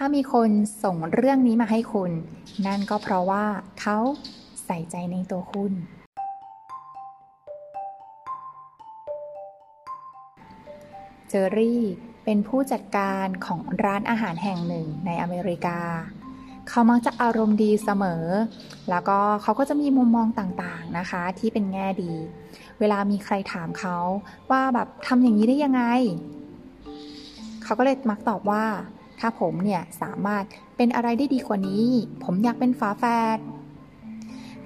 ถ้ามีคนส่งเรื่องนี้มาให้คุณ นั่นก็เพราะว่าเขาใส่ใจในตัวคุณ เจอรี่เป็นผู้จัดการของร้านอาหารแห่งหนึ่งในอเมริกา เขามักจะอารมณ์ดีเสมอ แล้วก็เขาก็จะมีมุมมองต่างๆนะคะ ที่เป็นแง่ดี เวลามีใครถามเขาว่าแบบทำอย่างนี้ได้ยังไง เขาก็เลยมักตอบว่า ถ้าผมเนี่ยสามารถเป็นอะไรได้ดีกว่านี้ ผมอยากเป็นฝาแฝด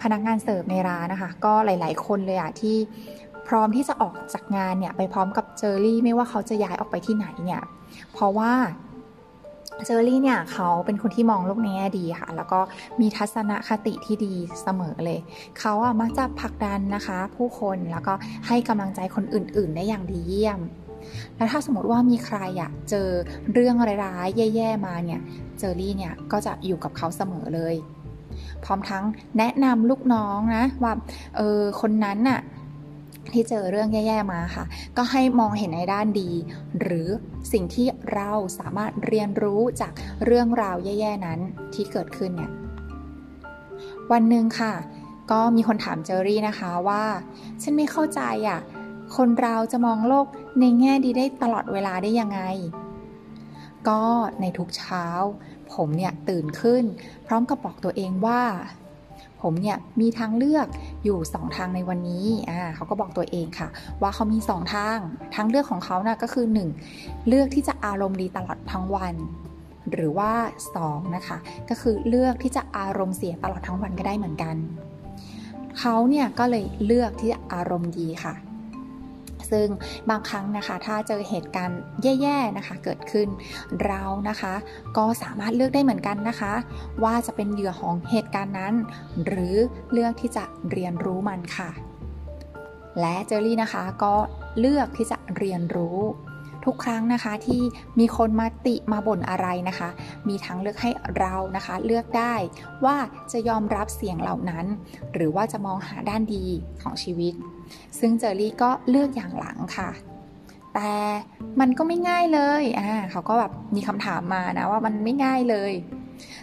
พนักงานเสิร์ฟในร้านนะคะ ก็หลาย ๆ คนเลยอะที่พร้อมที่จะออกจากงานเนี่ยไปพร้อมกับเจอรี่ไม่ว่าเขาจะย้ายออกไปที่ไหนเนี่ยเพราะว่าเจอรี่เนี่ยเขาเป็นคนที่มองโลกในแง่ดีค่ะ แล้วก็มีทัศนคติที่ดีเสมอเลย เขาอะมักจะผลักดันนะคะ ผู้คนแล้วก็ให้กำลังใจคนอื่น ๆ ได้อย่างดีเยี่ยม แล้วถ้าสมมติว่ามีใครอะเจอเรื่องร้ายๆแย่ๆมาเนี่ยเจอรี่เนี่ยก็จะอยู่กับเขาเสมอเลย พร้อมทั้งแนะนำลูกน้องนะว่าเออคนนั้นน่ะที่เจอเรื่องแย่ ๆ มาค่ะ ก็ให้มองเห็นในด้านดี หรือสิ่งที่เราสามารถเรียนรู้จากเรื่องราวแย่ ๆ นั้นที่เกิดขึ้นเนี่ย วันหนึ่งค่ะ ก็มีคนถามเจอรี่นะคะว่า ฉันไม่เข้าใจอะ คนเราจะมองโลกในแง่ดีได้ตลอดเวลาได้ยังไง ก็ในทุกเช้า ผมเนี่ยตื่นขึ้น พร้อมกับบอกตัวเองว่า ผมเนี่ยมีทางเลือกอยู่ 2 ทางในวันนี้อ่าเขาก็บอกตัวเองค่ะ ว่าเขามี 2 ทาง ทางเลือกของเขานะ่ะก็คือ 1 เลือกที่จะอารมณ์ดีตลอดทั้งวันหรือว่า 2 นะคะ ก็คือเลือกที่จะอารมณ์เสียตลอดทั้งวันก็ได้เหมือนกัน เขาเนี่ยก็เลยเลือกที่จะอารมณ์ดีค่ะ ซึ่งบางครั้งนะคะ ถ้าเจอเหตุการณ์แย่ๆนะคะ เกิดขึ้นเรานะคะ ก็สามารถเลือกได้เหมือนกันนะคะ ว่าจะเป็นเหยื่อของเหตุการณ์นั้น หรือเลือกที่จะเรียนรู้มันค่ะ และเจอรี่นะคะก็เลือกที่จะเรียนรู้ ทุกครั้งนะคะที่มีคนมาติมาบ่นอะไรนะคะ มีทั้งเลือกให้เรานะคะ เลือกได้ว่าจะยอมรับเสียงเหล่านั้น หรือว่าจะมองหาด้านดีของชีวิต ซึ่งเจอรี่ก็เลือกอย่างหลังค่ะแต่มันก็ไม่ง่ายเลย อ่า เขาก็แบบมีคำถามมานะว่ามันไม่ง่ายเลย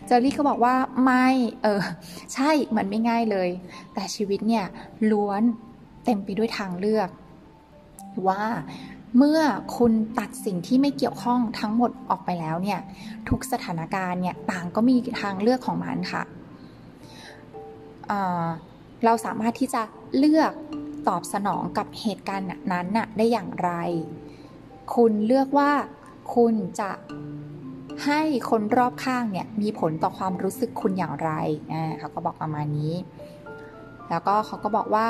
เจอรี่ก็บอกว่าไม่ เออ ใช่ มันไม่ง่ายเลย แต่ชีวิตเนี่ยล้วนเต็มไปด้วยทางเลือก ว่า เมื่อคุณตัดสิ่งที่ไม่เกี่ยวข้องทั้งหมดออกไปแล้วเนี่ยทุกสถานการณ์เนี่ยต่างก็มีทางเลือกของมันค่ะเราสามารถที่จะเลือกตอบสนองกับเหตุการณ์นั้นน่ะได้อย่างไร คุณเลือกว่าคุณจะให้คนรอบข้างเนี่ยมีผลต่อความรู้สึกคุณอย่างไรเขาก็บอกประมาณนี้ แล้วก็เขาก็บอกว่า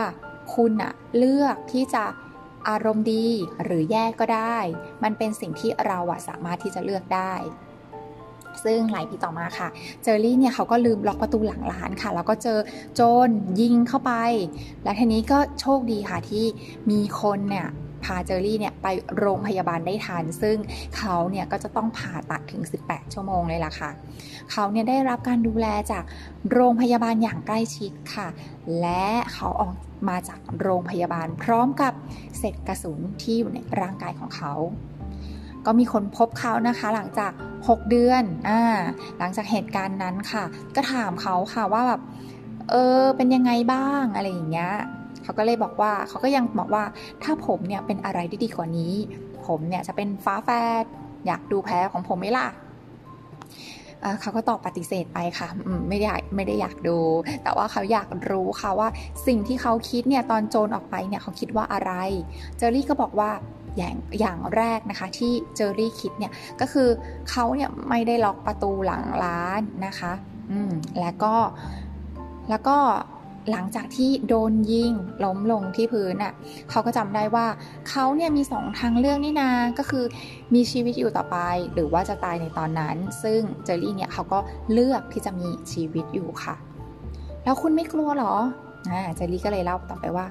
คุณอะเลือกที่จะ อารมณ์ดีหรือแย่ก็ได้ มันเป็นสิ่งที่เราอะสามารถที่จะเลือกได้ ซึ่งหลายปีต่อมาค่ะ เจอรี่เนี่ยเขาก็ลืมล็อกประตูหลังร้านค่ะ แล้วก็เจอโจรยิงเข้าไป และทีนี้ก็โชคดีค่ะที่มีคนเนี่ย พาเจอรี่เนี่ยไปโรงพยาบาลได้ทัน ซึ่งเขาเนี่ยก็จะต้องผ่าตัดถึง 18 ชั่วโมงเลยล่ะค่ะ เขาเนี่ยได้รับการดูแลจากโรงพยาบาลอย่างใกล้ชิดค่ะ และเขาออกมาจากโรงพยาบาลพร้อมกับเศษกระสุนที่อยู่ในร่างกายของเขา ก็มีคนพบเขานะคะหลังจาก 6 เดือน อ่า หลังจากเหตุการณ์นั้นค่ะ ก็ถามเขาค่ะว่าแบบ เออ เป็นยังไงบ้างอะไรอย่างเงี้ย เขาก็เลยบอกว่าเขาก็ยังบอกว่าถ้าผมเนี่ยเป็นอะไรที่ดีกว่านี้ ผมเนี่ยจะเป็นฟ้าแฝดอยากดูแพ้ของผมไหมล่ะเขาก็ตอบปฏิเสธไปค่ะไม่ได้ไม่ได้อยากดู แต่ว่าเขาอยากรู้ค่ะว่าสิ่งที่เขาคิดเนี่ยตอนโจรออกไปเนี่ยเขาคิดว่าอะไร เจอรี่ก็บอกว่าอย่างอย่างแรกนะคะที่เจอรี่คิดเนี่ยก็คือเขาเนี่ยไม่ได้ล็อกประตูหลังร้านนะคะ อืมแล้วก็แล้วก็ หลังจากที่โดนยิงล้มลงที่พื้นอะเขาก็จำได้ว่าเขาเนี่ยมีสองทางเลือกนี่นา ก็คือมีชีวิตอยู่ต่อไป หรือว่าจะตายในตอนนั้น ซึ่งเจอรี่เนี่ยเขาก็เลือกที่จะมีชีวิตอยู่ค่ะ แล้วคุณไม่กลัวหรออ่าเจอรี่ก็เลยเล่าต่อไปว่า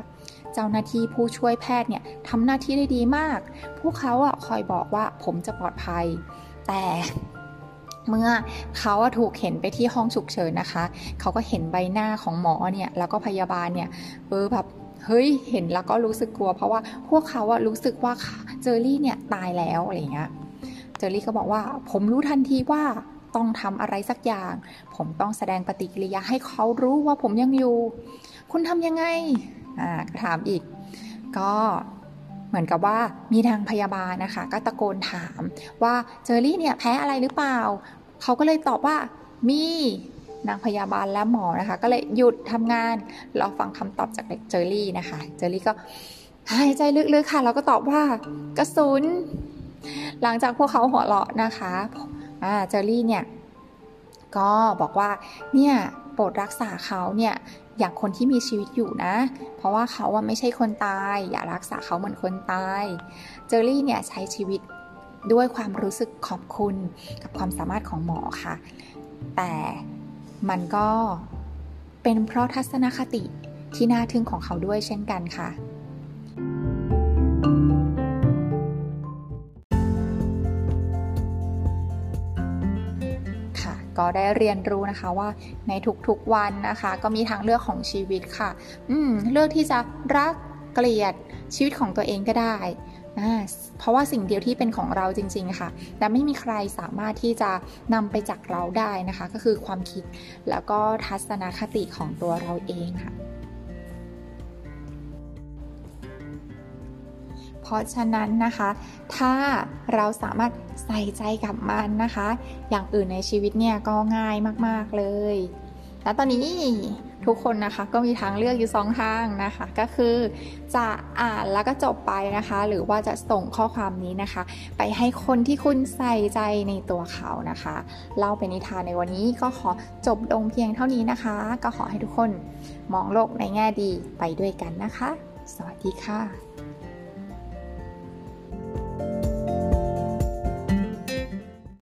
เจ้าหน้าที่ผู้ช่วยแพทย์เนี่ยทำหน้าที่ได้ดีมาก พวกเขาอะคอยบอกว่าผมจะปลอดภัย แต่ เมื่อเขาถูกเข็นไปที่ห้องฉุกเฉินนะคะ เขาก็เห็นใบหน้าของหมอเนี่ยแล้วก็พยาบาลเนี่ยเออแบบเฮ้ยเห็นแล้วก็รู้สึกกลัว เพราะว่าพวกเขาอะรู้สึกว่าเจอรี่เนี่ยตายแล้วอะไรเงี้ยเจอรี่ก็บอกว่าผมรู้ทันทีว่าต้องทำอะไรสักอย่าง ผมต้องแสดงปฏิกิริยาให้เขารู้ว่าผมยังอยู่ คุณทำยังไงอ่าถามอีก ก็ เหมือนกับว่ามีทางพยาบาลนะคะ ก็ตะโกนถามว่าเจอรี่เนี่ยแพ้อะไรหรือเปล่า เขาก็เลยตอบว่ามีนางพยาบาลและหมอนะคะ ก็เลยหยุดทำงานรอฟังคำตอบจากเด็กเจอรี่นะคะ เจอรี่ก็หายใจลึกๆค่ะ แล้วก็ตอบว่ากระสุน หลังจากพวกเขาหัวเราะนะคะเจอรี่เนี่ยก็บอกว่าเนี่ยโปรดรักษาเขาเนี่ย อย่างคนที่มีชีวิตอยู่นะ เพราะว่าเขาว่าไม่ใช่คนตาย อย่ารักษาเขาเหมือนคนตาย เจอรี่เนี่ยใช้ชีวิตด้วยความรู้สึกขอบคุณกับความสามารถของหมอค่ะ แต่มันก็เป็นเพราะทัศนคติที่น่าทึ่งของเขาด้วยเช่นกันค่ะ ก็ได้เรียนรู้นะคะว่าในทุกๆวันนะคะ ก็มีทางเลือกของชีวิตค่ะ อืมเลือกที่จะรักเกลียดชีวิตของตัวเองก็ได้เพราะว่าสิ่งเดียวที่เป็นของเราจริง ๆ ค่ะ และไม่มีใครสามารถที่จะนำไปจากเราได้นะคะ ก็คือความคิดแล้วก็ทัศนคติของตัวเราเองค่ะ เพราะฉะนั้นนะคะ ถ้าเราสามารถใส่ใจกับมันนะคะ อย่างอื่นในชีวิตเนี่ยก็ง่ายมากๆเลย และตอนนี้ทุกคนนะคะก็มีทางเลือกอยู่สองทางนะคะ ก็คือจะอ่านแล้วก็จบไปนะคะ หรือว่าจะส่งข้อความนี้นะคะ ไปให้คนที่คุณใส่ใจในตัวเขานะคะเล่าเป็นนิทานในวันนี้ก็ขอจบลงเพียงเท่านี้นะคะ ก็ขอให้ทุกคนมองโลกในแง่ดีไปด้วยกันนะคะ สวัสดีค่ะ